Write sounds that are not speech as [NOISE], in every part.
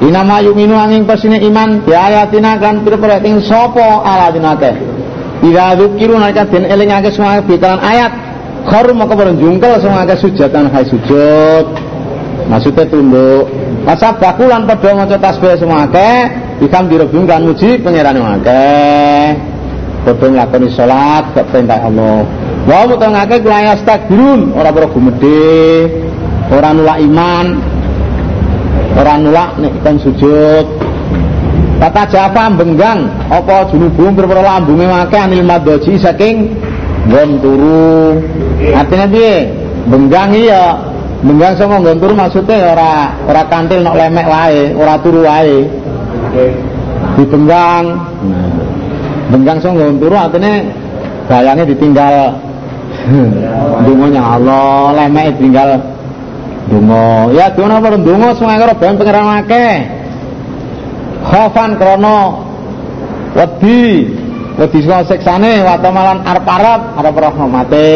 Inama yuminu angin pesine iman bi ayatina kan pira-pira ing sapa aladina akeh. Ira dzukiru nalika den elingake semua bitalan ayat kharu maka bareng jungkel semua akeh sujatan hai sujud. Maksudnya tunduk. Masa bakulan padha maca tasbih semua akeh ikam dirobing kan muji pangeran akeh. Padha nglakoni salat gak perintah Allah. Wa mutangake kula yastakbirun ora ora gumedhe, ora nolak iman, ora nolak nek kon sujud. Kata japa benggang apa junubum perkara lambunge make anil madoji saking nggon turu. Artinya piye benggang iya. Benggang sama nggon turu maksudnya ora ora kantil nok lemek wae ora turu wae. Dibenggang. Benggang sama nggon turu artinya bayangnya ditinggal. [LAUGHS] Dungonya Allah lemek tinggal Dungo, ya dungo apa dungo semua karo ben pangeran akeh. Khofan krono wedi wedi sing siksane wa malan arep-arep arep rahmate.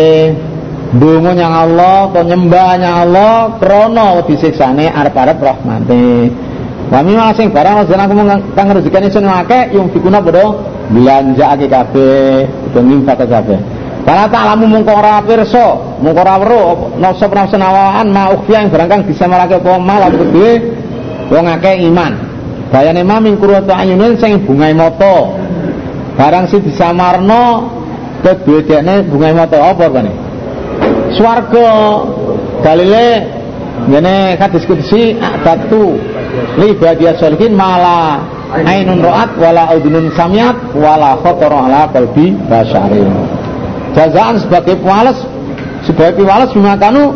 Dungo nyang Allah, to nyembah nyang Allah krono wedi siksane arep-arep rahmate. Kami masing barang jeneng aku kang rezekane sing akeh yung fikuna padha belanjaake kabeh, utawa nimfat kabeh. Para ta'lamu mungko ora pirsa, mungko ora weruh nafsu nafsu nawaan ma ukhfiya yang barang kang disamarake apa malah kedue wong akeh iman. Bayane ma min kurwata ayunin sing bungae mata. Barang sing disamarno kedue bungae mata apa kene? Swarga dalile ngene hadis kudsi batu li badia sholihin mala ainun ro'at wala udunun samiat wala khatara ala qalbi basyarin jazaan sebagai pewalas sebagai pewalas bimakanu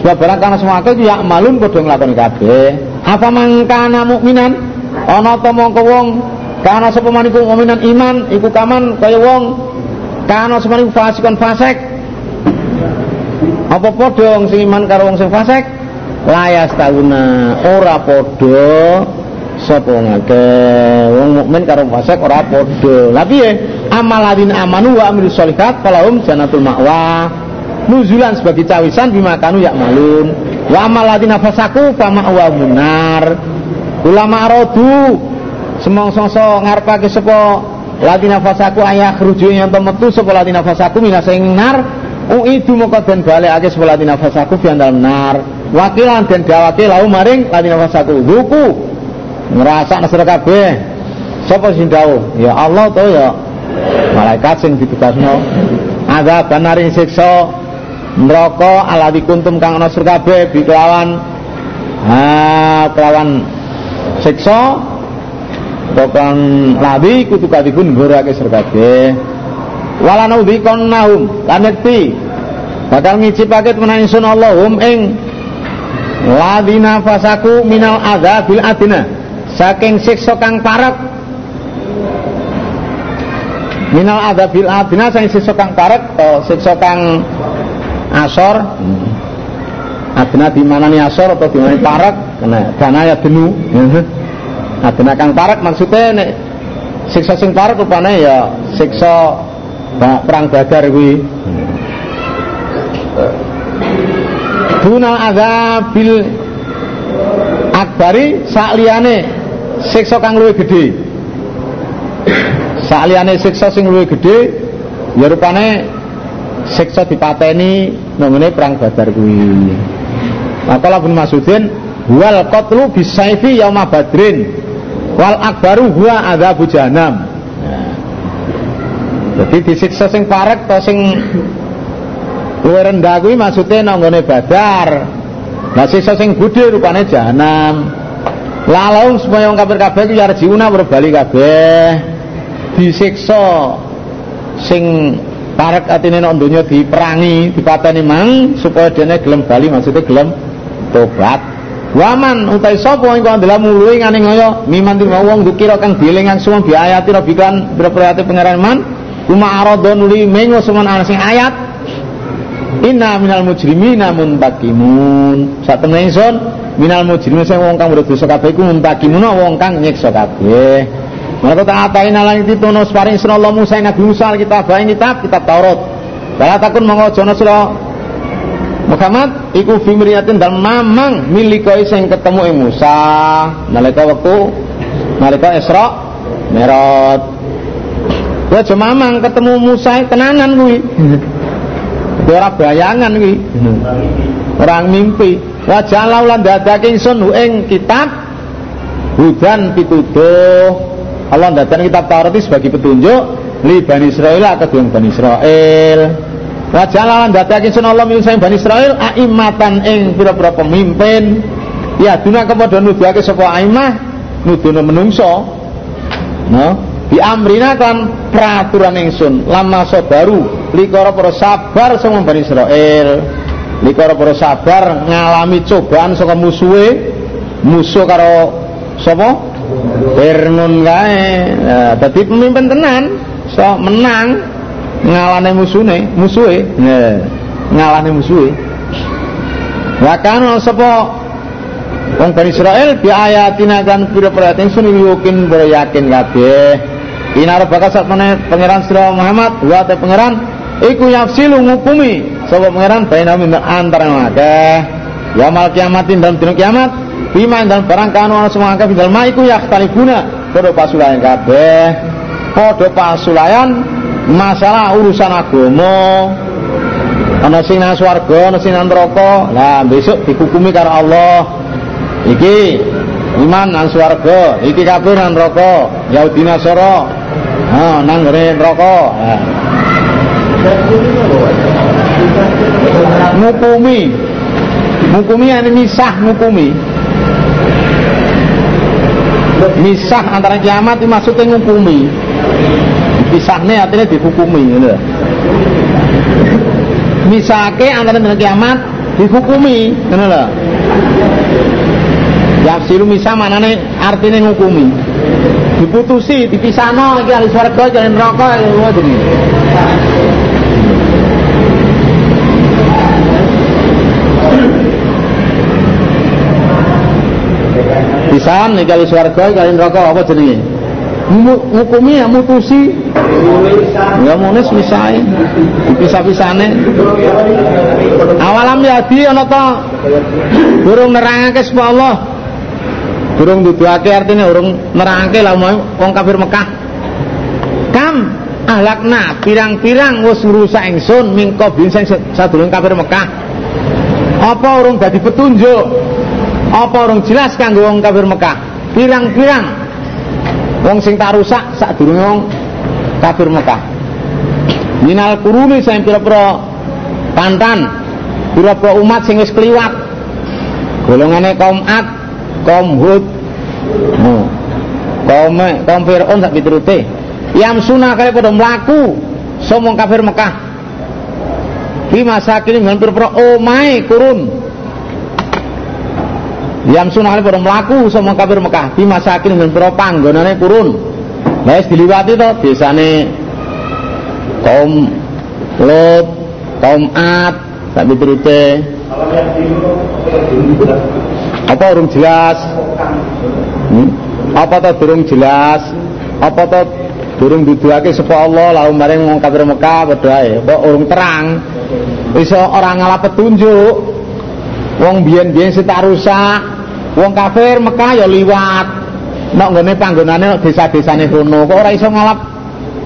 sebab barang semua itu ya malun padha nglakoni kabeh. Apa mangkana mukminan ana ta mongko wong kana sapa maniku mukminan iman iku kaman kaya wong kana sapa fasikon fasik. Apa padha sing iman karo wong sing fasik? Layas tauna ora padha sapa ngake? Wong mukmin karo fasik ora padha. Lha piye? Amal ladina amanu wa amilus sholihat falahum janatul ma'wa. Nuzulan sebagai cawisan bima kanu malun wa amal ladina fasaku fa ma'wa munar. Ulama rodu. Semong-songso ngarepake sapa ladina fasaku ayah keruju yang metu sapa ladina fasaku minas ing nar. Uidu moko den balekake sapa ladina fasaku fi dalam nar. Wakilan den dawake lau maring ladina fasaku. Huku ngerasa nasra kabeh. Sapa sing dawuh? Ya Allah to ya. Malaikat sing ditugasno. Ada banari siksa. Neraka alati kuntum kang ana sur kabeh bi kelawan ha kelawan siksa. Bukan ladi kutu kadipun gorake sur kabeh. Wala naudhikon nahum kanekti bakal ngicipake temenan ingsun Allahum ing ladina fasaku minal adzabil adina saking siksa kang parek. Minal adabil adina saking siksa kang parek atau siksa kang asor. Adina di mana nih asor atau di mana parek kena dana ya denu. Adina kang parek maksudnya nek siksa sing parek rupanya ya siksa perang badar kuwi. Dunal adabil akbari sakliyane siksa kang luwih gedhe. Sakliyane siksa sing luwih gedhe ya rupane siksa dipateni nangone perang Badar kuwi. Maka Ibnu Mas'udin wal qatlu bisaifi yauma badrin wal akbaru huwa adzabu jahannam. Nah. jadi disiksa sing parek to sing luwih rendah kuwi maksude nanggone Badar. Nah siksa sing gedhe rupane jahanam Lalu supaya orang kafir kabeh iku yarjiuna berbali kabeh. Disiksa sing parek atine nek donya diperangi, dipateni mang supaya dene gelem bali maksudnya gelem tobat. Waman utai sapa ing kang dalam muluhe ngane ngoyo miman di wong dukira kang dielingan suwun bi ayati rabbikan berperate pangeran man kuma aradon li mengo ana sing ayat Inna minal mujrimina muntakimun. Satemene ingsun minal mujrimin sing wong kang berdosa kabeh iku muntakimun wong kang nyiksa kabeh. Maka tak atain ala itu tono sparing sun Allah Musa Nabi Musa kitab bae kitab kitab Taurat. Bala takun monggo jono sira Muhammad iku fi mriyatin dan mamang milikoi sing ketemu ing Musa nalika wektu nalika Isra Mi'raj. Aja mamang ketemu Musa tenanan kuwi. Ora bayangan kuwi. Orang mimpi. Wa ja'ala lan dadake ingsun ing kitab hudan pituduh. Allah dadane kitab Taurat sebagai petunjuk li Bani Israil kedua Bani Israil. Wa jalalan dadake sun Allah min Bani Israil aimatan ing pira-pira pemimpin. Ya duna kepada nuduhake sapa aimah nuduhna menungso. No, di amrina kan peraturan ingsun lama sabaru likara para sabar sing Bani Israil. Likara para sabar ngalami cobaan saka musuhe musuh karo sapa? Firmun kae. Nah, dadi pemimpin tenan, so menang ngalane musuhe musuhe. Nah, ngalane musuhe. Wa kana sapa? Wong Bani Israel bi ayatina kan pira-pira sun yukin boro yakin kabeh. Inar bakal sak pangeran sira Muhammad wa te pangeran iku yafsilu ngukumi sapa pangeran? Baina min antara akeh. Ya mal kiamatin dan dina kiamat. Bima dan barang kanu ana semua akeh dalem iku yaktalifuna padha pasulayan kabeh. Padha pasulayan masalah urusan agama. Ana sing nang swarga ana sing nang neraka. Lah besok dihukumi karo Allah. Iki iman nang swarga. Iki kafir nang neraka. Yahudi Nasara. Ha nang neraka. Ngukumi. Ngukumi ini misah ngukumi. Misah antara kiamat itu maksudnya ngukumi. Pisahne artinya dihukumi gitu. misake antara dengan kiamat dihukumi ngono lho Yafsilu misah manane artinya ngukumi. Diputusi dipisano iki ahli swarga jane neraka ngono pisan iki ahli swarga kali neraka apa jenenge? Ngukumi ya mutusi. Ya munis misalnya dipisah-pisahne. Awalam yadi ana ta? Burung nerangake sapa Allah? Burung duduake artinya burung nerangake lah wong kafir Mekah. Kam ahlakna pirang-pirang wis ngrusak ingsun mingko bin sing sadurunge kafir Mekah. Apa urung dadi petunjuk apa urung jelas kanggo wong kafir Mekah? Pirang-pirang. Wong sing tak rusak sak durunge wong kafir Mekah. Minal kuruni sing pira-pira pantan pira-pira umat sing wis kliwat. Golongane kaum Ad kaum Hud. No. kaum kaum Fir'aun sak piturute yang sunah kali pada mlaku somong kafir Mekah? Di masa kini dengan pira-pira omae kurun yang sunah ini pada melaku sama kafir Mekah. Di masa dan pira panggonane kurun. Nah diliwati to desane kaum Lot kaum Ad tak piturute apa urung jelas? Hmm? apa to durung jelas? Apa to durung duduake sapa Allah? Lalu maring wong kafir Mekah padha ae. Apa urung terang? Iso orang ngalah petunjuk wong biyen-biyen rusak wong kafir Mekah ya liwat nek nggone panggonane nek desa-desane kono kok ora iso ngalap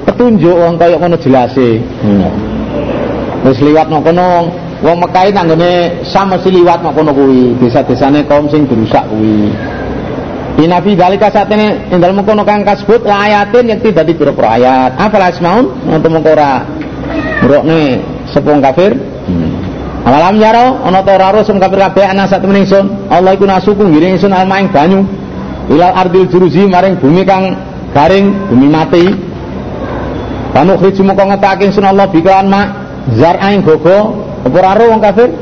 petunjuk wong kaya ngono jelase hmm. wis liwat nang kono wong Mekah nang nggone sama si liwat nang kono kuwi desa-desane kaum sing dirusak kuwi Inafi dalika saat ini ing dalem kono kang kasebut ayatin yang tidak dipira ayat. Apa asmaun untuk mengkora ngrokne sepung kafir. Awalam yaro ana ta ora kafir kabeh ana sak temen ingsun. Allah iku nasuku ngiring ingsun alma ing banyu. Ilal ardil juruzi maring bumi kang garing, bumi mati. Panu khiju moko ngetake ingsun Allah bikalan mak zar'a ing gogo. Apa ora wong kafir?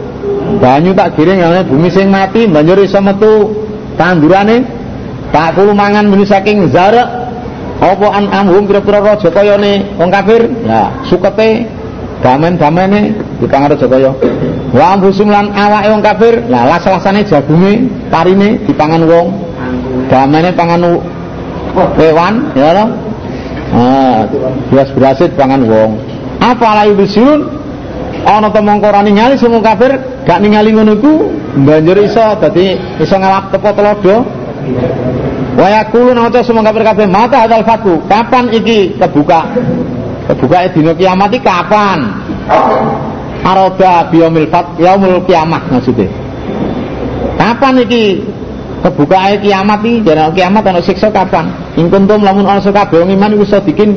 Banyu tak giring ngene bumi sing mati banjur iso metu tandurane. Tak kulo mangan muni saking zara apa an amhum kira-kira raja kayane wong kafir. Lah sukete damen-damene dipangan raja kaya. Wa ambusum lan awake wong kafir, lah las-lasane jagunge, parine dipangan wong. Damene pangan hewan, ya lho. Ah, beras-berasit pangan wong. Apa la yubsirun? ana to mongko ora ningali semua kafir gak ningali ngono iku banjur iso dadi iso ngalap tepo telodo wa yaqulu ana semua kafir kabeh mata hadal fatu kapan iki kebuka kebuka dina kiamat iki kapan aroda biyaumil fat yaumul kiamat maksudnya. Kapan iki kebuka kiamat iki? Jare kiamat ana siksa kapan? Ing kuntum lamun ana kabeh wong iman iku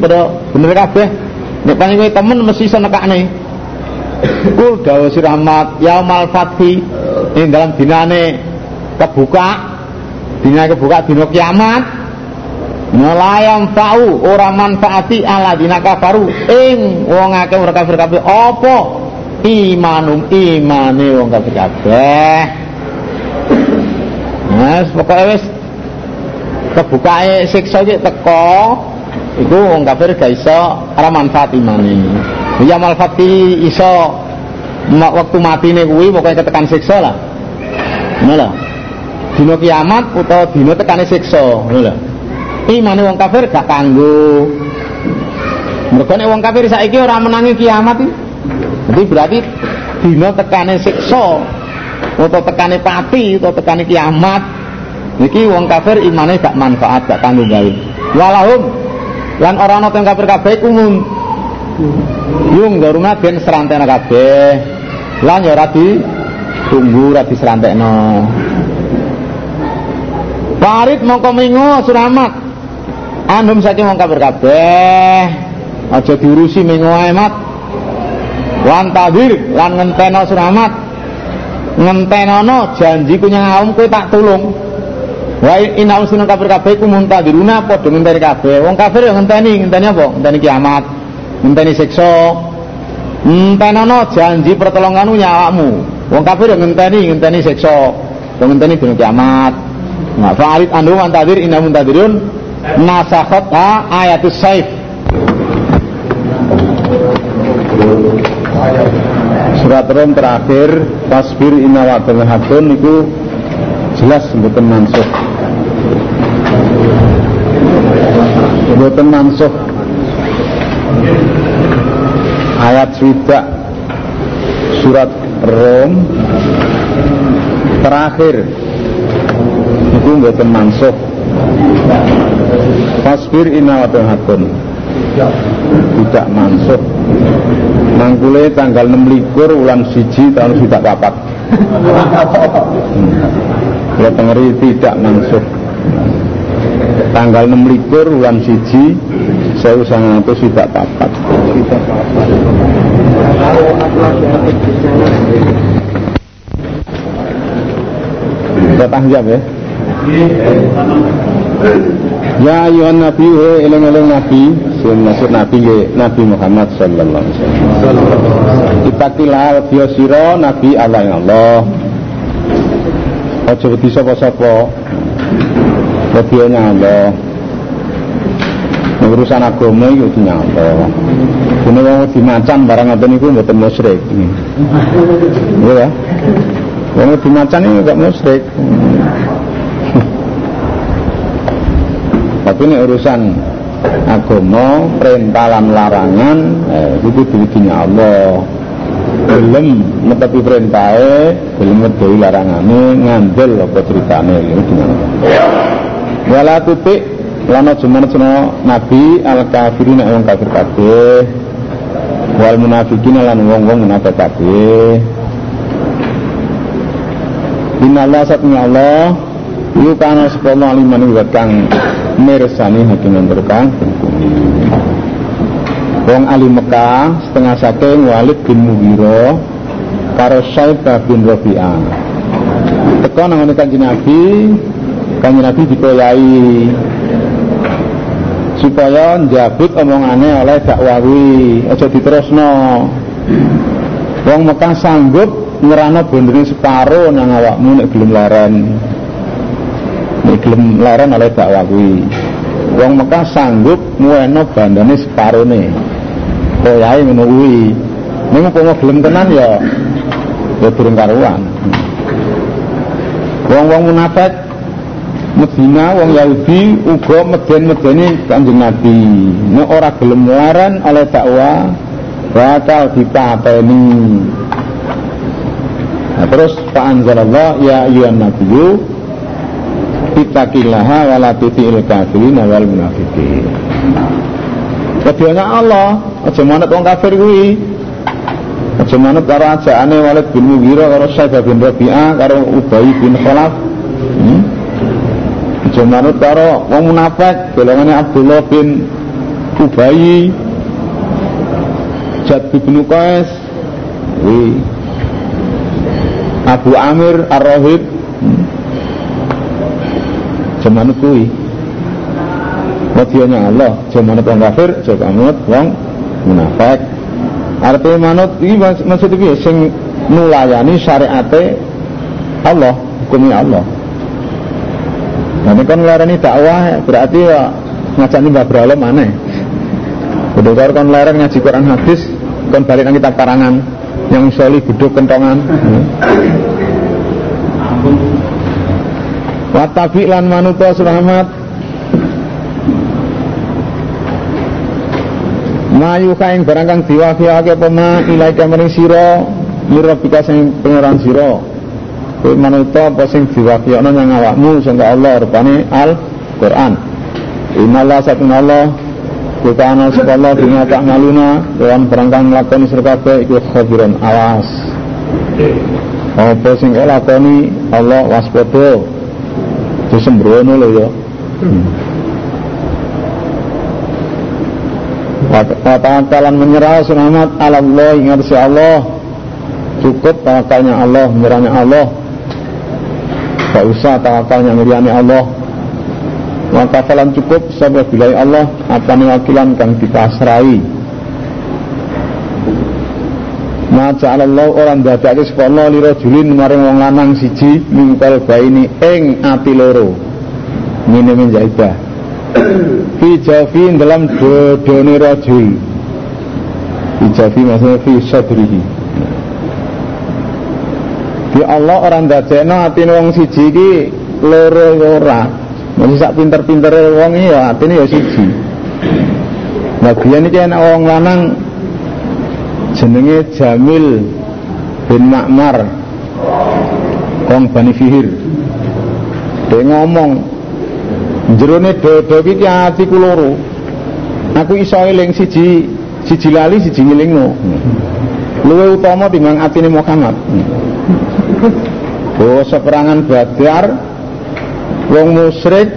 pada bener kabeh. Nek paling kowe temen mesti nekakne. Kul dawa si rahmat yaumal fathi ing dalam dinane kebuka dina kebuka dina kiamat. Melayang fa'u ora manfaati ala dina kafaru. Ing wong akeh ora kafir kabeh apa imanum imane wong kafir kabeh. Mas pokoke wis kebukae siksa iki teko iku wong kafir gak iso ora manfaat imane. Ya malfati iso waktu mati nih kuwi pokoknya ketekan siksa lah. Ngono lho. Kiamat utawa dina tekane siksa ngono lho. Imane wong kafir gak kanggo. Mergo wong kafir saiki ora menangi kiamat iki jadi berarti dina tekane siksa utawa tekane pati utawa tekane kiamat niki wong kafir imane gak manfaat gak kanggo gawe. Walahum lan ora ana teng kafir kabeh umum. Yung garuna ben serantena kabeh. Lan ya ora ditunggu ora diserantekno. Farid mongko mingo suramat anum saking wong kafir kabeh. Aja diurusi mingo ae wan tabir lan ngenteno suramat ngentenono janji ku nyang kowe tak tulung. Wa inna usuna kafir kabeh ku muntadiruna padha ngenteni kabeh. Wong kafir ya ngenteni, ngenteni apa? Ngenteni kiamat ngenteni siksa. Entenono janji pertolonganmu nyawakmu wong kafir yang ngenteni ngenteni siksa. Wong ngenteni dina kiamat. Nah fa'arid anhu antadir inna muntadirun. Nasakhat ha ayatus saif surat rom terakhir tasbir inna wa'dul hakun itu jelas mboten mansuh. Mboten mansuh. Ayat swidak surat Rom terakhir itu mboten mansuh. Fasbir inna hakun tidak. Mansuh Mangkule tanggal 6 likur ulang siji tahun sudah papat. Hmm. Kalau tengeri tidak mansuh Tanggal 6 likur ulang siji Saya usah itu sudah papat. Kita tanggap ya Ya ayuhan nabi he eleng-eleng nabi sing maksud nabi ya Nabi Muhammad sallallahu alaihi wasallam. Itakilah dia sira nabi Allah yang Allah. Aja wedi sapa-sapa. Lebihnya Allah urusan agama itu dinyato ini wong dimacan barang ngoten niku mboten musyrik iya ya wong dimacan ini enggak musyrik tapi ini urusan agama perintah lan larangan. Eh, itu diwidinya Allah. Belum netepi belum ngedoi larangannya ngandel apa ceritanya ini dinyato wala tutik Lama cuma Nabi al kafirin yang kafir kabeh. Wal munafikin lan wong wong munafik kabeh. Inna Allah satnya Allah. Iku kana sepuluh aliman iwat kang mirsani hakiman berkang Wong Ali Mekah setengah saking Walid bin Mughiro karo Syaibah bin Rabi'ah. Teko nang kanjeng Nabi kanjeng Nabi dikoyai supaya njabut omongane oleh dakwawi. Aja diterusno. Wong Mekah sanggup ngerano bondene separo nang awakmu nek gelem nek gelem leren oleh dakwawi wong Mekah sanggup mueno bandane separone. Koyae ngono kuwi. Ning apa gelem tenan ya ya durung karuan. Wong-wong munafik Medina wong Yahudi uga meden-medeni Kanjeng Nabi. Nek ora gelem laran oleh dakwah bakal dipateni. Nah, terus Pak Anzalallah ya ayyuhan nabiyyu ittaqillaha wa la tuti'il kafirin wal munafiqin Keduanya Allah, aja manut wong kafir kuwi. Aja manut karo ajaane Walid bin Mughirah karo Syaibah bin Rabi'ah karo Ubay bin Khalaf. Hmm? Aja manut karo wong munafik, golongane Abdullah bin Ubay Jad bin Qais Abu Amir Ar-Rahib hmm. Jamanut kuwi. Wadianya Allah Jamanut wong kafir Jamanut wong munafik. Artinya manut ini maksud itu sing nulayani syariate Allah hukumnya Allah. Ini kan larani dakwah berarti ya ngajak nih Mbak Bralo mana Bedokar kan lereng ngaji Quran hadis Kan balik kita karangan. Yang soli buduk kentongan Watabi lan manuto selamat. Mayu kain barang kang diwafiake apa ma? Ilaika maring sira? Mirabika sing pangeran sira. Kowe manuto apa sing diwafiakno nang awakmu? Sangka Allah rupane Al Quran Innallaha satun Allah kita ana Allah bima tak maluna dalam perangkang nglakoni sira kabeh iku khabiran awas. Apa sing lakoni? Allah waspada. Disembrono lho ya. Watawalan menyerah selamat Allah ingat si Allah. Cukup tawakalnya Allah Menyerahnya Allah. Tak usah tawakalnya meriani Allah. Wakafalan cukup sampai bilai Allah apa wakilan kang dipasrai Maja Allah orang dadake sapa Allah lira julin maring wong lanang siji mingkal baini ing ati loro. Mine menjaidah. [CLEARS THROAT] Fi jafi dalam dodone rajul. Fi jafi maksudnya fi sadrihi. Di Allah orang dadekno atine wong siji iki loro ora. Masih sak pinter-pinter wong ya artinya ya siji. Biyen iki ana wong lanang jenenge Jamil bin Ma'mar wong Bani Fihir. Dia ngomong jerone dodo iki atiku loro. Aku iso eling siji siji lali siji ngelingno. Luwe utama timbang atine Muhammad. Oh, seperangan Badar wong musyrik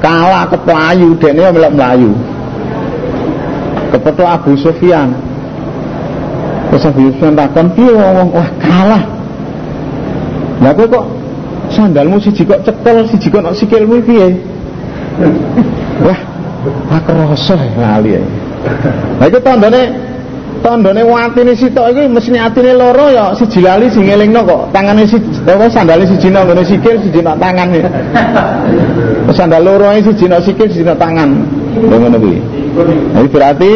kalah keplayu dene yo melok mlayu kepethuk Abu Sufyan terus Abu Sufyan takon piye wong wah kalah. Lha kok sandalmu siji kok cekel siji kok nek sikilmu piye? Wah aku rasa lali ya. Lha iku tandane tandane watine sitok iki mesine atine loro ya siji lali sing ngelingno kok. Tangane si apa sandale siji nang ngene sikil siji nang tangan ya. Sandal loro siji nang sikil siji nang tangan. Ngono kuwi. Jadi berarti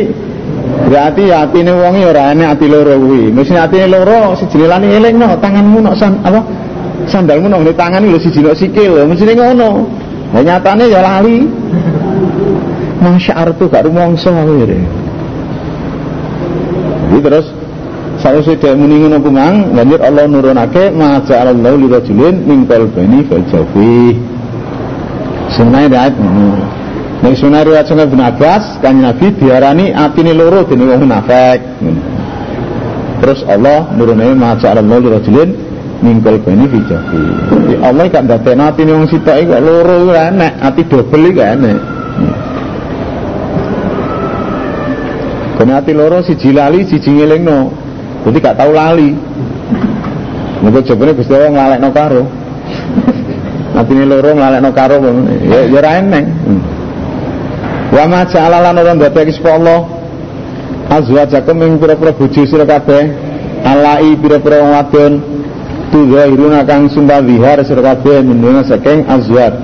berarti ya atine wong ya ora enek ati loro kuwi. Mesine atine loro siji lali ngelingno tanganmu nok san apa? Sandalmu nang tangan lho siji nang sikil mesine ngono. Nah nyatane ya lali. Masya Allah tuh gak rumongso aku ya jadi terus saya sudah muni ngono kumang lanjut Allah nurunake ma ja'alallahu li rajulin min qalbani jawfi sunai ayat Nek sunai riwayat sungai bin Abbas kan Nabi diarani atine loro dene wong munafik. Terus Allah nurunake ma ja'alallahu li rajulin min qalbani fil jawfi. Jadi Allah kan dadekno atine wong sitok iku loro iku enek, ati dobel iku enek. Kene ati loro siji lali siji ngelingno. Jadi gak tau lali. Mengko jebone Gusti Allah nglalekno karo. Atine loro nglalekno karo ya ya ora. Wa ma ja'ala lan ora ndadekake sapa Allah azwajakum ing pira-pira bojo sira kabeh alai pira-pira wong wadon tudzahiruna kang sumpah wihar sira kabeh minuna saking azwat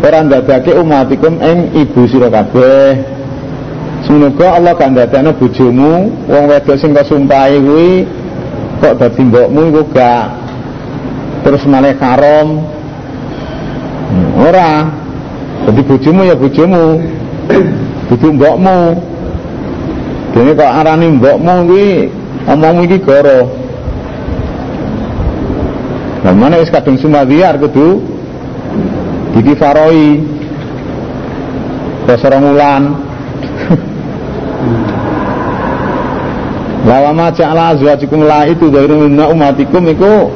ora ndadekake umatikum ing ibu sira kabeh Semoga Allah kan dadakno bojomu wong wedok sing kasumpahi kuwi kok dadi mbokmu iku gak terus malah karom. Ora. Dadi bojomu ya bojomu. Dudu mbokmu. Dene kok arani mbokmu kuwi omongmu iki goro. Lah mana wis kadung sumabiar kudu dikifaroi. Basa wulan. Lawama ja'ala azwajikum la itu dari minna umatikum iku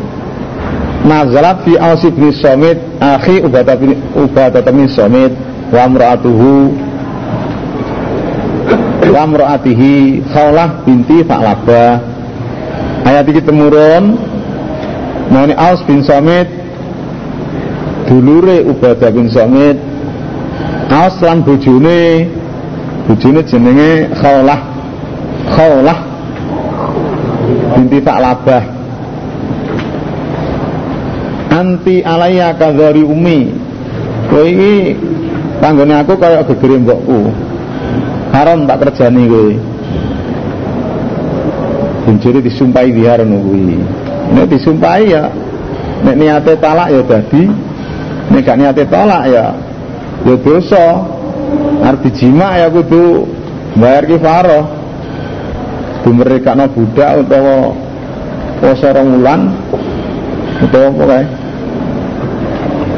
nazalat fi Aus bin Samit akhi Ubadah bin Samit wa imra'atuhu wa imra'atihi Khawlah binti Fa'labah ayat iki temurun. Mani Aus bin Samit dulure Ubadah bin Samit Aus lan bojone. Bojone jenenge Khawlah Khawlah binti Fa'labah anti alaya kadhari umi. Kowe iki panggone aku kaya gegere mbokku haram tak kerjani kowe Buncuri disumpahi dihar kuwi. Nek disumpahi ya nek niate talak ya dadi nek gak niate talak ya ya dosa. Arti jima ya kudu bayar kifaroh dimerekakno budak utawa poso rong wulan utawa apa kae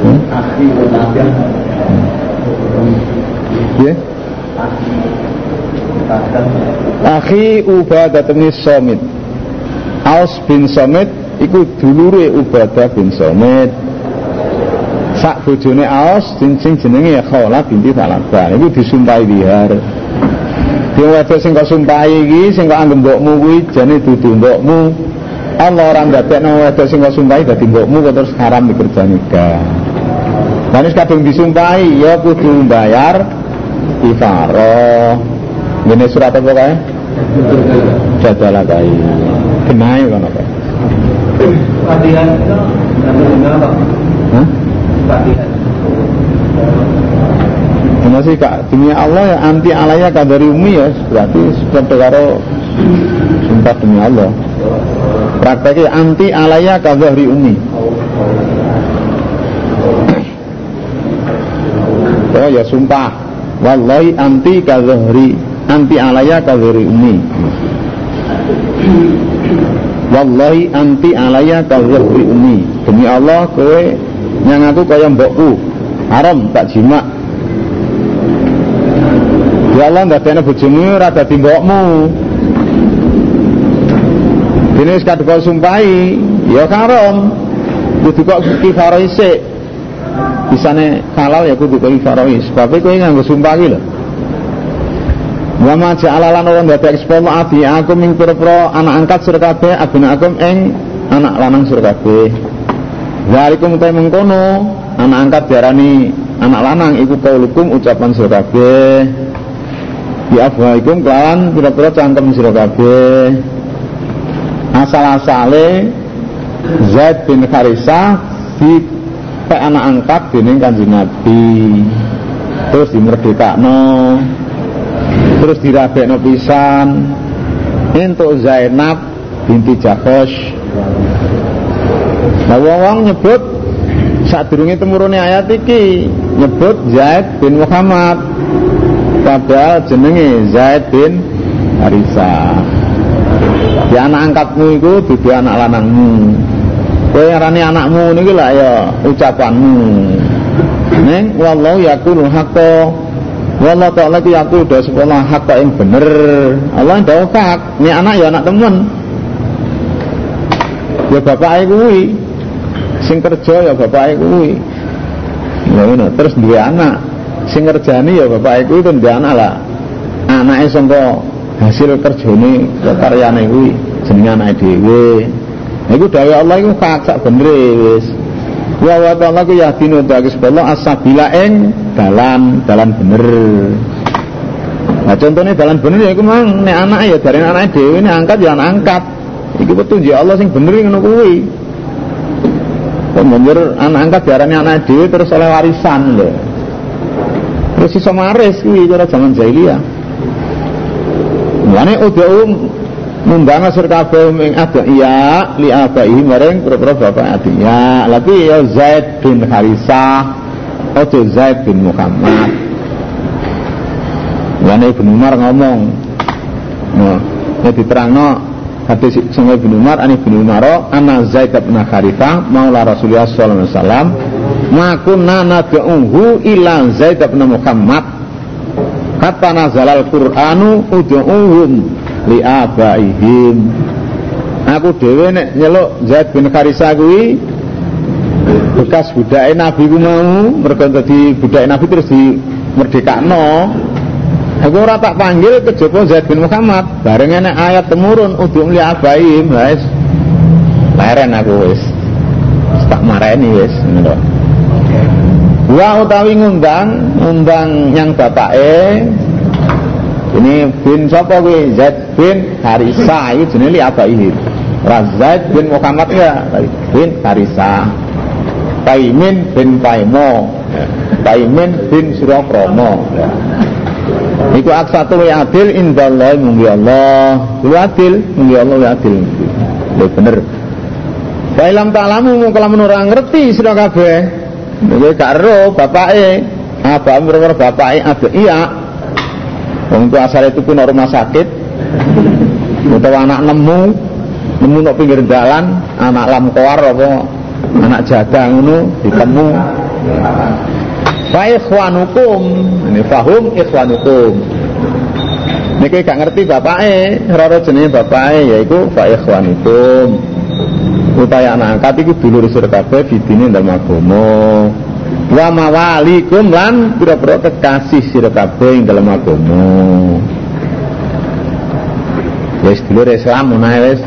hmm? Ya. Akhi Ubadah bin Somit. Aus bin Somit Iku dulure Ubadah bin Somit. Sak bojone Aus Sing jenenge ya Khawla binti Talabah Iku disumpahi bihar. Yang wedok sing kok sumpahi iki Sing kok anggap mbokmu kuwi Jane dudu mbokmu. Allah orang dadekno wedok sing kok sumpahi dadi mbokmu kok terus haram dikerja nikah Manis kadung disumpahi ya kudu bayar Ifaro ini surat apa kaya? Jadalah kaya Kenai kan apa? Latihan? Latihan Masih kak demi Allah ya anti alaya kadari umi ya berarti seperti karo sumpah demi Allah prakteknya anti alaya kadari umi oh ya sumpah wallahi anti kadari anti alaya kadari umi. Wallahi anti alaya kadari umi. Demi Allah kowe yang aku kaya mbokku. Haram tak jima ya Allah ndak ana bojomu ora dadi mbokmu. Wis kadhe sumpahi ya haram. Kudu kok kifarah isik. Bisane halal ya kudu kok kifarah sebab kowe nganggo sumpah iki lho Wa ma ja'ala lan ora dadi ekspor abi aku ming pira anak angkat sira kabeh akum ing anak lanang sira kabeh. Zalikum ta mengkono anak angkat diarani anak lanang iku kaulukum ucapan sira kabeh. Ya afwaikum kelawan pira-pira cangkem sira kabeh. Asal-asale Zaid bin Harisa di anak angkat dening Kanjeng Nabi. Terus dimerdekakno terus dirabekno pisan. Untuk Zainab binti Jahosh nah wong nyebut saat durungi temurune ayat iki nyebut Zaid bin Muhammad. Padahal jenenge Zaid bin Harisa di anak angkatmu itu dudu anak lanangmu. Kowe ngarani anakmu niki lah ya ucapanmu. Neng wallahu yakulu haqqo Wallah ta'ala ku aku udah sekolah hak yang bener. Allah yang hak. Ini anak ya anak temen Ya bapak kuwi. Sing kerja ya bapak kuwi. Ya ini terus dia anak. Sing kerjani ya bapak kuwi kan dia anak lah. Anaknya sangka hasil kerjane karyane kuwi jenenge anake dhewe. Iku dawuh Allah iku hak sak bener wis wa wa ta'ala ku yahdinu dagis Allah asabila ing dalan dalan bener. Nah contohnya dalan bener ya iku mang nek anak ya dari anak dhewe nek angkat ya anak angkat. Iki petunjuk Allah sing bener ngono kuwi. Bener anak angkat diarani anak dhewe terus oleh warisan lho. Terus iso maris kuwi cara zaman jahiliyah. Mulane udhum Mumbang asur kabeh ing iya li abai maring pira-pira bapak ya Lagi ya Zaid bin Harisa atau Zaid bin Muhammad. Lane Ibnu Umar ngomong Nah, ya diterangno hadis sing Ibnu Umar ani Ibnu Umar ana Zaid bin Harithah maula Rasulullah sallallahu alaihi wasallam ma kunna nad'uhu ila Zaid bin Muhammad. Kata nazalal Qur'anu ud'uhum li abaihim. Aku dhewe nek nyeluk Zaid bin Harithah kuwi bekas budake Nabi ku mau mergo dadi budake Nabi terus di merdekakno aku ora tak panggil kejaba Zaid bin Muhammad. Bareng enek ayat temurun udum li abaim wis. Leren aku Wis. Tak mareni wis ngono Wa utawi ngundang, ngundang yang bapake ini bin sapa kuwi? Zaid bin Harisa. Iki jenenge li abaihim Zaid bin Muhammad ya? Bin Harisa. Taimin bin Taimo Taimin bin Surakromo Iku aksatu wa adil indallah munggi Allah. Lu adil munggi Allah wa adil. Lu bener. Bailam ta'lamu mau kalau orang ngerti sira kabeh. Kowe gak ero bapake. Apa mereka bapake iya Wong itu asal itu pun rumah sakit. Utawa anak nemu nemu nok pinggir jalan anak lam koar apa anak jadang ngono ditemu. Fa ikhwanukum. Ini fahum ikhwanukum. Niki gak ngerti bapake roro jenenge bapake yaiku fa ikhwanukum. Upaya anak angkat iku dulur sira kabeh fidine dalem agama wa mawalikum lan pira-pira kekasih sira kabeh ing dalem agama wis dulur Islam ngono wis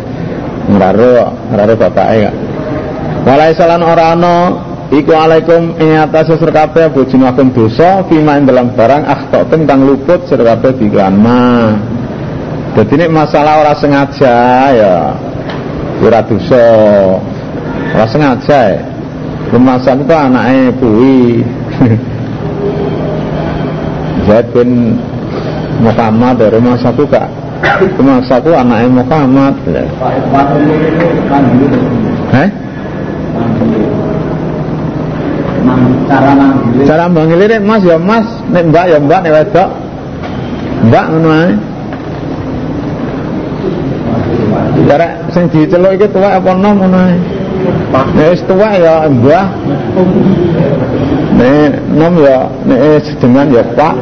ngraro ngraro bapake gak Walai salan ora ana iku alaikum ing atas sira kabeh bojinakum dosa fima ing dalam barang akhtatum kang luput sira kabeh dikan ma Dadi nek masalah ora sengaja ya ora dosa. Ora sengaja. ya. Kemasan itu anaknya kuwi. [LAUGHS] Zaid bin Muhammad dari rumah satu kak rumah satu anaknya Muhammad. Eh? cara manggil cara manggil mas ya mas nek mbak ya mbak nek wedok. Mbak ngono ae. Cara sing diceluk iki tuwek apa nom ngono ae nek wis tuwek ya mbah nek nom ya nek sedengan ya pak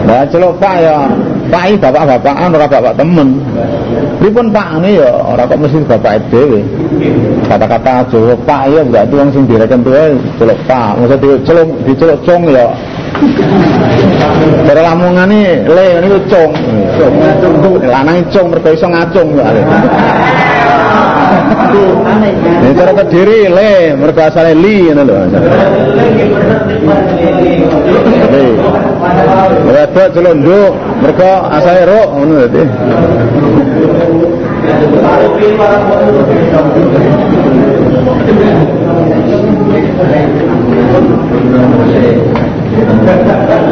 Nah, celuk pak ya Pak ini bapak-bapakan ora bapak temen. Pripun ini ya ora kok mesti bapak dhewe. Kata-kata Jawa Pak ya berarti wong sing direken tuwe celuk Pak. Masa diceluk diceluk cung ya. Cara lamungane le niku cung. Lanang cung mergo iso ngacung ya. Ini cara kediri le mergo asale li ngono lho. Le. Wedok celuk nduk mergo asale ruk ngono dadi.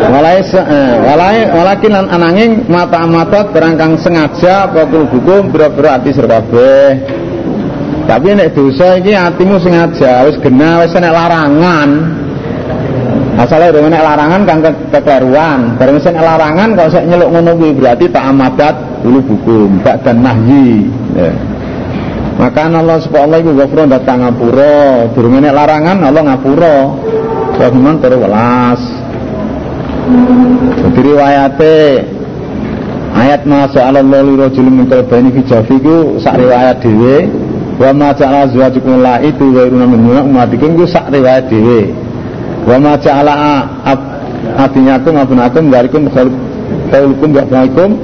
Walai eh, walai walakin lan ananging mata matot berangkang sengaja apa hukum biro-biro ati sira kabeh. Tapi nek dosa iki atimu sengaja wis genah wis nek larangan. Asale ora nek larangan kang ke- kekeliruan. Bareng sing larangan kalau sik nyeluk ngono kuwi berarti tak amadat dulu hukum, tak dan nahyi. Ya. Maka Allah subhanahu wa ta'ala ghafurun datang ngapura. Durung nek larangan Allah ngapura. Rahman turu welas. Jadi riwayate ayat ma ja'ala Allahu li rajulin min qalbayni fi jafiku sak riwayat dhewe wa ma ja'ala azwajukum laitu wa iruna min umatikum ku sak riwayat dhewe wa ma ja'ala adinyakum abunakum darikum qaulukum wa baikum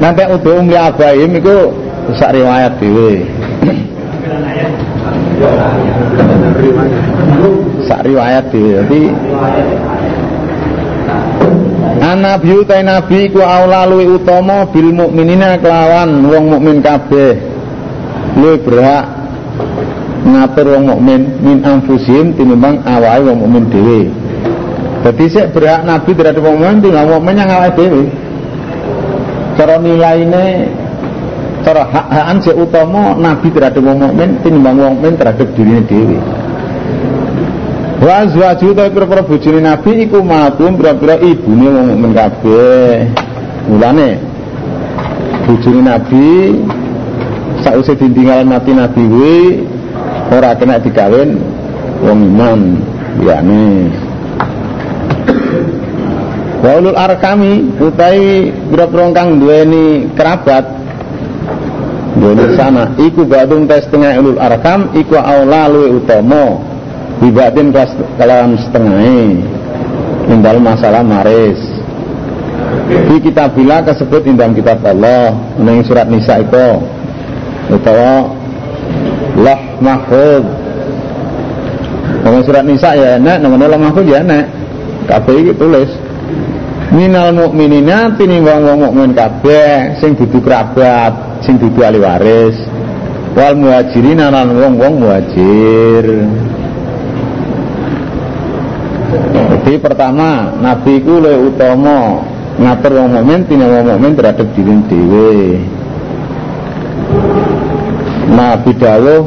nanti udhum li abaim iku sak riwayat dhewe [COUGHS] sak riwayat dhewe jadi Nabi utai nabi ku aula luwi utama bil mukminina kelawan wong mukmin kabeh. Luwi berhak ngatur wong mukmin min anfusihim tinimbang awake wong mukmin dhewe. Dadi sik berhak nabi terhadap wong mukmin tinimbang wong mukmin yang awake dhewe. Cara nilaine cara hak-hakan sik utama nabi terhadap wong mukmin tinimbang wong mukmin terhadap dirine dhewe. Wa azwaju ta pira-pira bojone Nabi iku matum pira-pira ibune wong mukmin kabeh. mulane bujuni nabi sausé ditinggal mati nabi kuwi ora kena dikawin wong iman yakni Wa ulul arkami utai biro-biro kang duweni kerabat. Duweni sana iku badung tes setengah ulul arkam iku aula luwe utama. Dibatin kelas kalawan setengah. Indal masalah maris. Di kitabillah kesebut indam kitab Allah meneng surat nisa itu utawa lah mahfud Ngomong surat nisa ya enak, namanya lah mahfud ya enak. Kabeh iki tulis minal mukminina tinimbang wong mukmin kabeh sing dudu kerabat sing dudu ahli waris wal muhajirin lan wong-wong muhajir. Jadi pertama nabi ku le utama ngatur wong mukmin tinimbang wong terhadap diri dhewe Nabi dawuh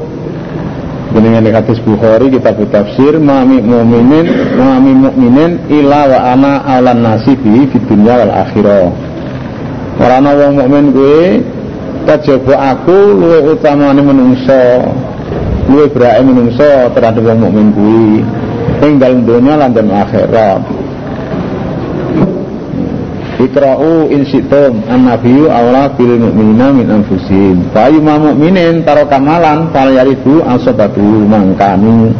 dengan hadis Bukhari kita tafsir mami mukminin mami mukminin ila wa ana alan nasibi di dunia wal akhirah. Ana wong mukmin kuwi kejaba aku luwe utamane menungso. Luwe berake menungso terhadap wong mukmin kuwi ing dalem dunia lan akhirat. Ikra'u in syi'tum an-nabiyyu awla bil mu'minina min anfusihim. Fa ayyuma mu'minin taro kamalan fal yaridu asabatu mangkani.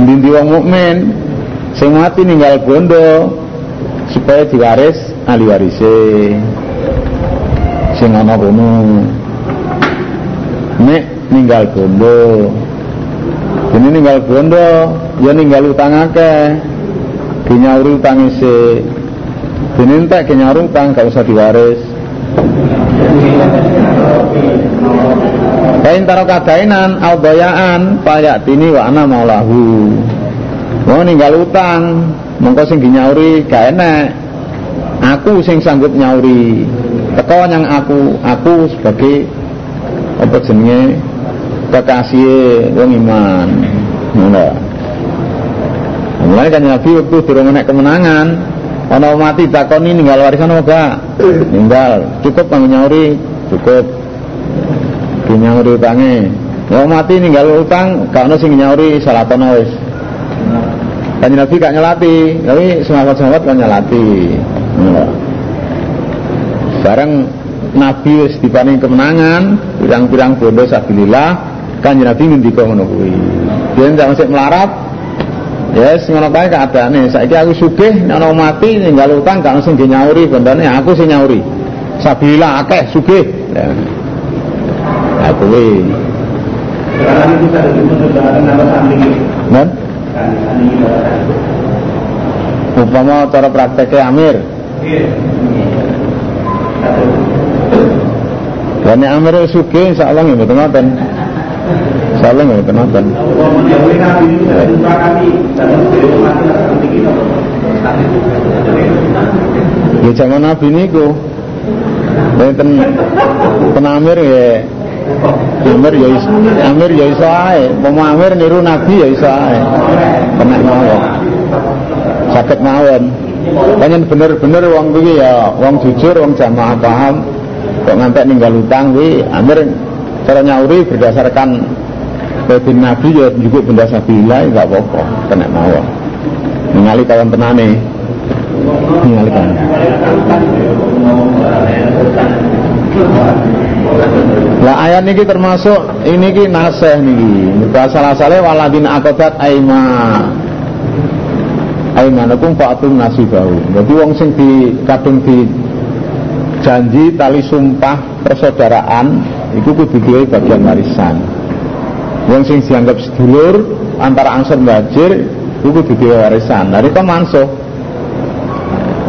Ndi wong mukmin sing mati ninggal bondo supaya diwaris ahli warise. Sing ana kono. Nek ninggal bondo. Ini ninggal bondo, ya ninggal utang akeh. Dinyauri utang Dene entek ke nyarutang gak usah diwaris. Kain taro kadainan albayaan payak tini wa ana maulahu. Wong ninggal utang, mongko sing dinyauri gak enek. Aku sing sanggup nyauri. Teko yang aku, aku sebagai apa jenenge kekasih wong iman. Mulai kan Nabi waktu durung kemenangan, Ono mati takoni ninggal warisan apa gak? Ninggal. Cukup kanggo nyauri, cukup. Di nyauri utange. Wong mati ninggal utang, gak ono sing nyauri salatono wis. Kanjeng Nabi gak nyelati, tapi sahabat-sahabat kan nyelati. Bareng Nabi wis diparingi kemenangan, pirang-pirang bondo sabilillah, kanjeng Nabi ngendika ngono kuwi. Yen masih melarat, yes, ngono kae keadaane. Saiki aku sugih nek ana mati ninggal utang gak sing dinyauri bendane aku sing nyauri. Sabila akeh sugih. Ya. Aku kuwi. Nah, Upama cara prakteknya Amir. Dan Amir sugih insyaallah nggih mboten ngoten. Salah nggak kenapa? Ya zaman Nabi niku. Wonten penamir ya Amir ya iso, Amir ya iso ae. Amir niru Nabi ya iso ae. Kena mawon. Sakit mawon. Panjen bener-bener wong kuwi ya wong jujur, wong jamaah paham. Kok ngantek ninggal utang kuwi Amir cara nyauri berdasarkan Bapak Nabi ya juga benda sabila enggak apa-apa, kena mawon. Ningali kawan tenane. Ningali kawan. Lah ayat niki termasuk ini ki naseh niki. Bahasa asale waladin akodat aima aimanakum fa'atum nasibahu. Jadi wong sing di kadung di janji tali sumpah persaudaraan itu kudu bagian warisan. Wong sing dianggap sedulur antara angsur bajir itu di warisan. Dari itu mansuh.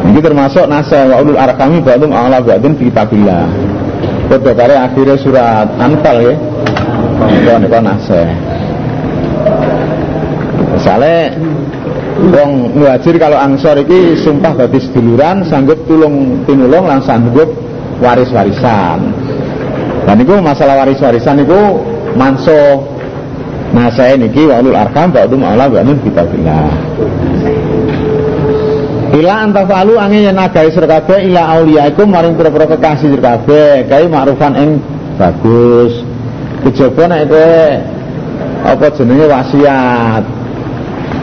Ini termasuk nasa wa ulul arkami ba'dum a'la ba'dum fi kitabillah. Padha kare akhirnya surat Anfal ya. Itu nika nasa. Misalnya wong muhajir kalau angsor iki sumpah dadi seduluran sanggup tulung tinulung lan sanggup waris-warisan. Dan itu masalah waris-warisan itu manso Nah saya niki walul arkam ba'dum ala kita bilang Ila antafalu angin yang nagai sira kabeh ila auliyaikum maring pira-pira kekasih sira kabeh kae makrufan ing bagus. Kejaba nek kowe apa jenenge wasiat.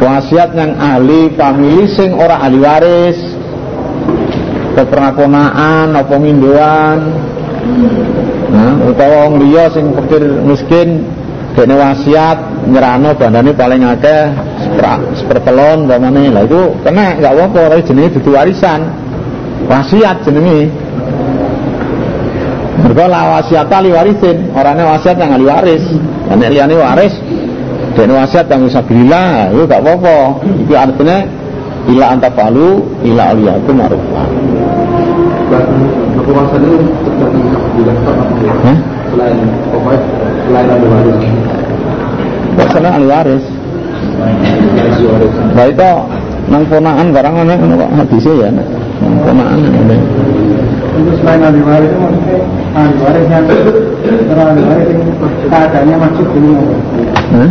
Wasiat yang ahli famili sing ora ahli waris. Kepernakonaan apa ngindoan. Nah, utawa wong liya sing fakir miskin dene wasiat nyerano bandane paling akeh sepertelon umpamane. Lah itu kena nggak apa-apa tapi jenenge dudu warisan. Wasiat jenenge. Mereka lah wasiat ali warisin orangnya wasiat yang ahli waris. Dan liyane waris dan wasiat yang bisa bila itu gak apa-apa. Itu artinya ila antafalu ila aliyakum ma'rufah Kekuasaan itu tergantung apa ya? Selain pokoknya selain ada waris. Biasanya ahli waris Garis waris. Nah itu nang ponaan barang ana kok hadise ya nang ponaan ngene. Itu selain ahli waris itu maksudnya ahli waris yang orang ahli waris yang keadaannya masuk dulu Hah?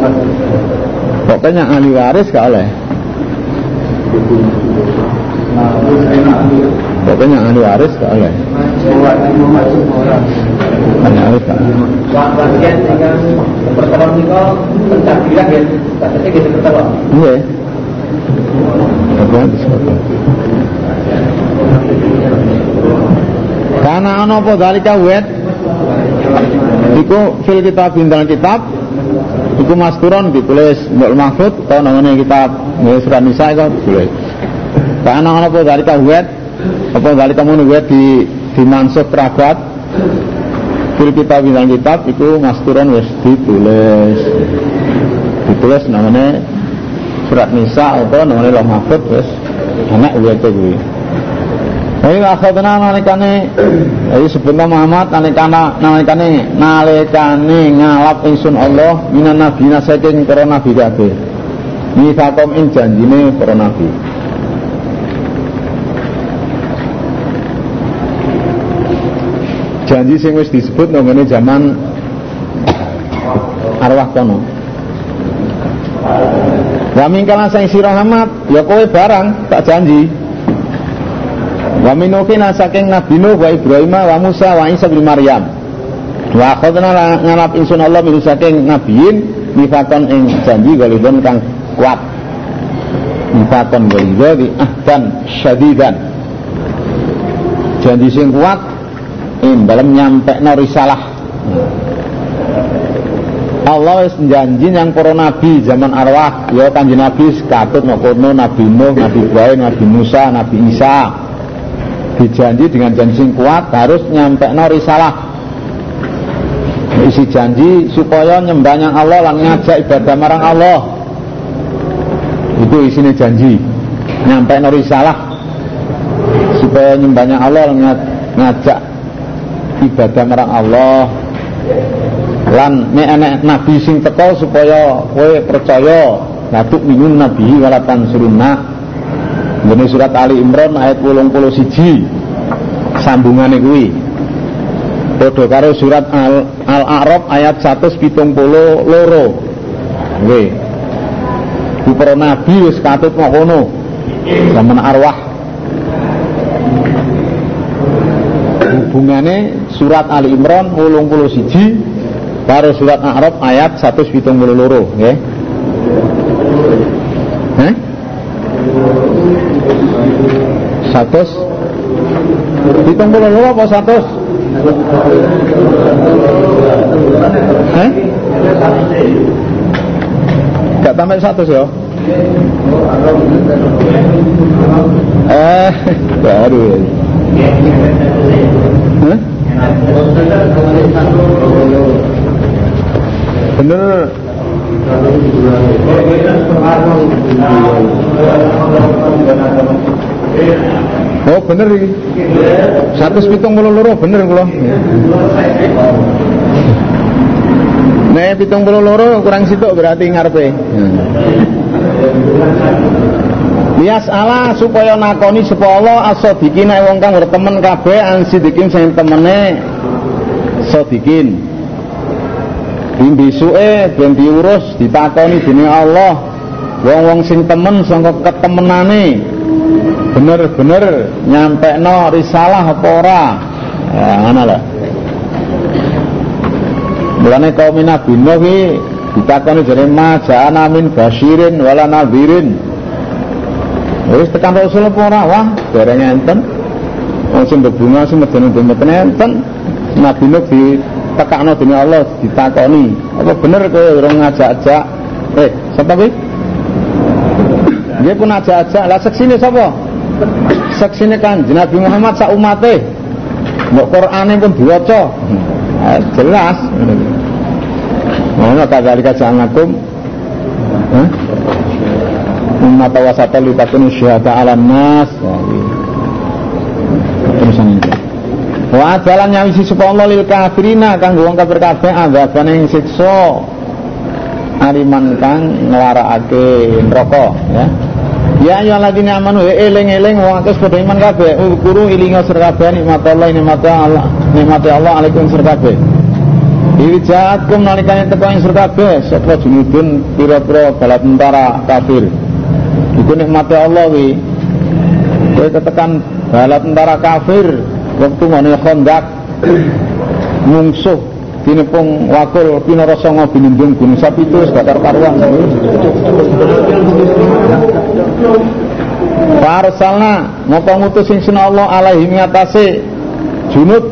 masuk Pokoknya ahli waris gak oleh. nah Pokoknya ahli waris gak oleh. mau masuk orang Ahli waris gak oleh. Bagian dengan pertolongan itu pencaksilat ya, batasnya gitu pertolongan. Iya. Disebut. Karena ana apa dalika wet Iku fil kitab bintang kitab Iku masturon ditulis Mbak Mahfud Atau namanya kitab ya, Surat Nisa itu ditulis Karena ana apa dalika wet Apa dalika mun wet di Dimansuk kerabat Fil kitab bintang kitab Iku masturon wis ditulis Ditulis namanya Surat Nisa atau namanya Loh Mahfud wis Anak wet itu Ayo akhadna nalikane ayo sebenarnya Muhammad nalikana nalikane nalikane ngalap ingsun Allah minan nabiyina saking para nabi kabeh. Misakom ing janjine para nabi. Janji sing wis disebut nggone zaman arwah kono. Wa mingkana sing sira Muhammad ya kowe barang tak janji. Wa minukina saking Nabi Nuh wa Ibrahim wa Musa wa Isa bin Maryam. Wa akhadna ngalap insun Allah min saking nabiyin mifakon ing janji galidon kang kuat. Mifakon galidon ahdan syadidan. Janji sing kuat ing dalam nyampe risalah. Allah wis janji yang para nabi zaman arwah. Ya kanjeng nabi katut ngono nabi Nuh, nabi Ibrahim, nabi Musa, nabi Isa. Dijanji dengan janji yang kuat harus nyampe no risalah. Isi janji supaya nyembahnya Allah lan ngajak ibadah marang Allah. Itu isinya janji. Nyampe no risalah. Supaya nyembahnya Allah ngajak ibadah marang Allah lan nek enek nabi sing teko supaya kowe percaya ngatuk minun nabi walatan surunna ini surat Ali Imran ayat 81 sambungane kuwi. Padha karo surat Al Al-A'raf ayat 172. Nggih. Ku para nabi wis katut ngono. Zaman arwah. Hubungane surat Ali Imran 81 karo surat Al-A'raf ayat 172, nggih. Hah? Satus Hitung puluh loro apa satus? Eh? Gak tambah satus ya? Eh, baru ya. Hah? Bener Oh bener iki. Satu pitung puluh loro bener kula. Nek pitung puluh loro kurang sitok berarti ngarepe. Lias Allah supaya nakoni sapa Allah asodikin nek wong kang bertemen kabeh an sidikin sing temene sodikin. Bimbisuke ben diurus ditakoni dening Allah. Wong-wong sing temen sangka ketemenane bener-bener nyampe no risalah apa ora ya ngono lho mulane kaum Nabi Nuh iki ditakoni jare ma ja'ana min basyirin wala nadhirin wis tekan Rasul apa ora? Wah dereng enten. Wong sing bebunga sing medeni-medeni enten. Nabi di tekakno dening Allah ditakoni. Apa bener kowe ora ngajak-ajak? Eh sapa kuwi? Dia pun ajak-ajak. Lah seksine sapa? Seksine kan Nabi Muhammad sak umate. Mbok Qur'ane pun diwaca. Eh, jelas. Mana kadzalika ja'alnakum Hah? Umat wasata li takunu syuhada 'alan nas. Terusan ini. Wa adalan nyawisi sapa Allah lil kafirina kanggo wong kafir kabeh azaban ing siksa aliman kang nglarakake neraka ya. Ya ayo ladina amanu eling-eling wong akeh padha iman kabeh ukuru ilinga sir kabeh Allah nikmat Allah nikmat Allah alaikum sir kabeh. Irja'atkum nalikane teko ing surga kabeh sapa junudun pira-pira bala tentara kafir. Iku nikmate Allah wi. Kowe ketekan bala tentara kafir waktu ngene kondak mungsuh tinepung wakul pinara sanga binindung gunung sapitu bakar karuan. Farsalna moko ngutus sing Allah alaihi ngatasi junud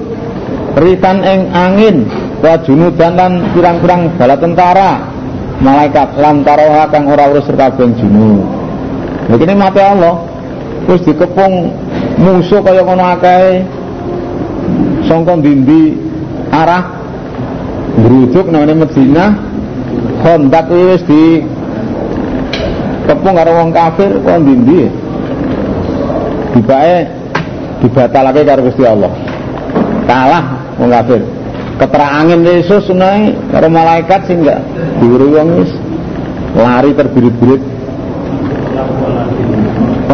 ritan ing angin wa junudan lan pirang-pirang bala tentara malaikat lan taroha kang ora urus kabeh junud begini mati Allah. Terus dikepung musuh kaya ngono akeh sangka dindi arah ngrujuk nang Madinah kondak wis di kepung karo wong kafir kok dindi dibae dibatalake karo Gusti Allah. Kalah wong kafir. Keterangin Yesus naik karo malaikat sih enggak diuri wong lari terbirit-birit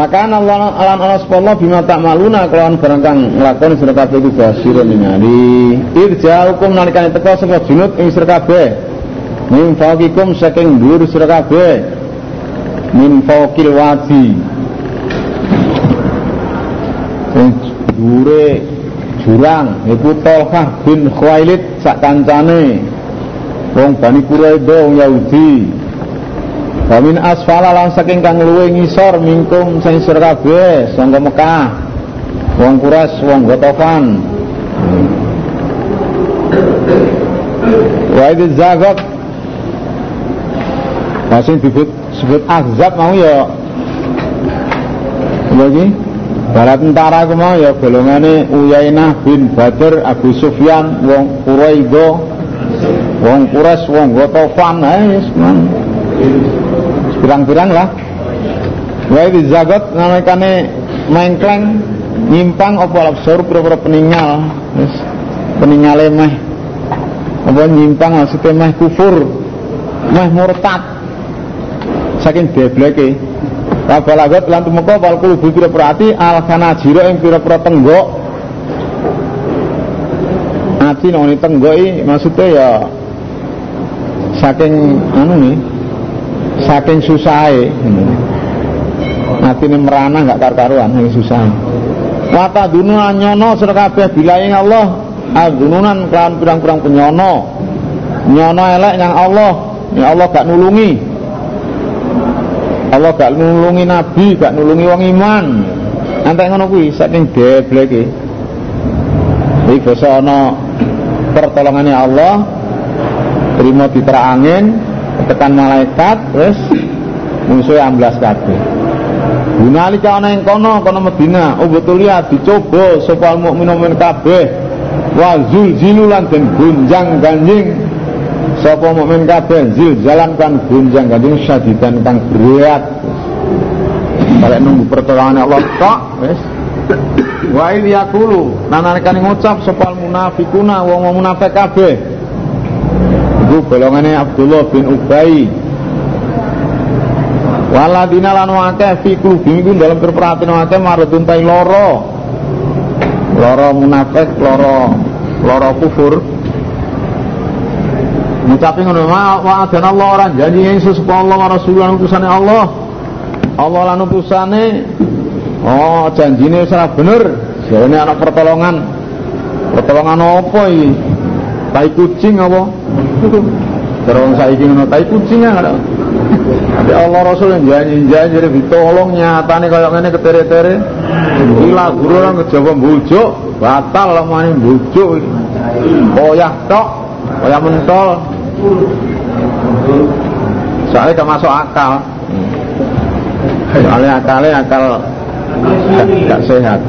Maka Allah alam Allah sepuluh bima tak maluna kelawan barang kang nglakoni sira kabeh iku basirun ningali. Irja hukum nalikane teko sapa junut ing sira kabeh. Min fawqikum saking dhuwur sira kabeh. Min fawqil wadi. Dhuwure jurang iku Tolhah bin Khuwailid sak kancane wong Bani Quraidah wong Yahudi Wamin asfala lan saking kang luwe ngisor mingkum sing sira kabeh sangka Mekah. Wong Quraisy wong Gotofan. Wa itu zagat Masih disebut sebut azab mau ya? Lagi Bala tentara ku mau ya golongane Uyainah bin Badr Abu Sufyan wong Quraido wong Quraisy wong Gotofan ae man pirang-pirang lah Wa itu zagot namanya mengkleng nyimpang apa labsur pura-pura peninggal yes. peninggal meh apa nyimpang maksudnya meh kufur meh murtad saking debleke Rabalagot lan tumeka wal kulubu pira-pira ati al khanajira ing pira-pira tenggok. Ati nang tenggok iki maksudnya ya saking anu nih saking susahe. Atine merana gak kar-karuan saking susahe. Wata dunu nyono sira kabeh Allah. Adununan kan pirang-pirang penyono. Nyono elek yang Allah. Allah gak nulungi. Allah gak nulungi nabi, gak nulungi wong iman. Antek ngono kuwi saking debleke. Iki basa ana pertolongane Allah. Terima diterangin tekan malaikat terus musuh amblas kabeh. Gunalika ana ing kono kono Medina, ubetulia dicoba sapa mukmin mukmin kabeh. Wa zulzilu lan den gunjang ganjing. Sapa mukmin kabeh zil jalan kan gunjang ganjing syadidan kang berat. Kalau nunggu pertolongan Allah tok wis. Wa il yaqulu nanalikane ngucap sapa munafikuna wong munafik kabeh iku golongane Abdullah bin Ubay waladina lan akeh fi qulubi iku dalam perperhatian akeh marutun tai loro loro munafik loro loro kufur ngucapin ngono wa adan Allah orang janji Yesus Allah wa Rasulullah utusane Allah Allah lan utusane Oh, janjine salah bener. Jarene anak pertolongan. Pertolongan apa iki? Tai kucing apa? Terus saiki ngono tai kucing ya ada. Tapi Allah Rasul yang janji-janji ditolong nyatane kaya ngene ketere-tere. Gila guru orang kejaba bujuk, batal lamane bujuk. Koyah tok, koyah mentol. Soalnya gak masuk akal. Soalnya akalnya akal gak, gak sehat.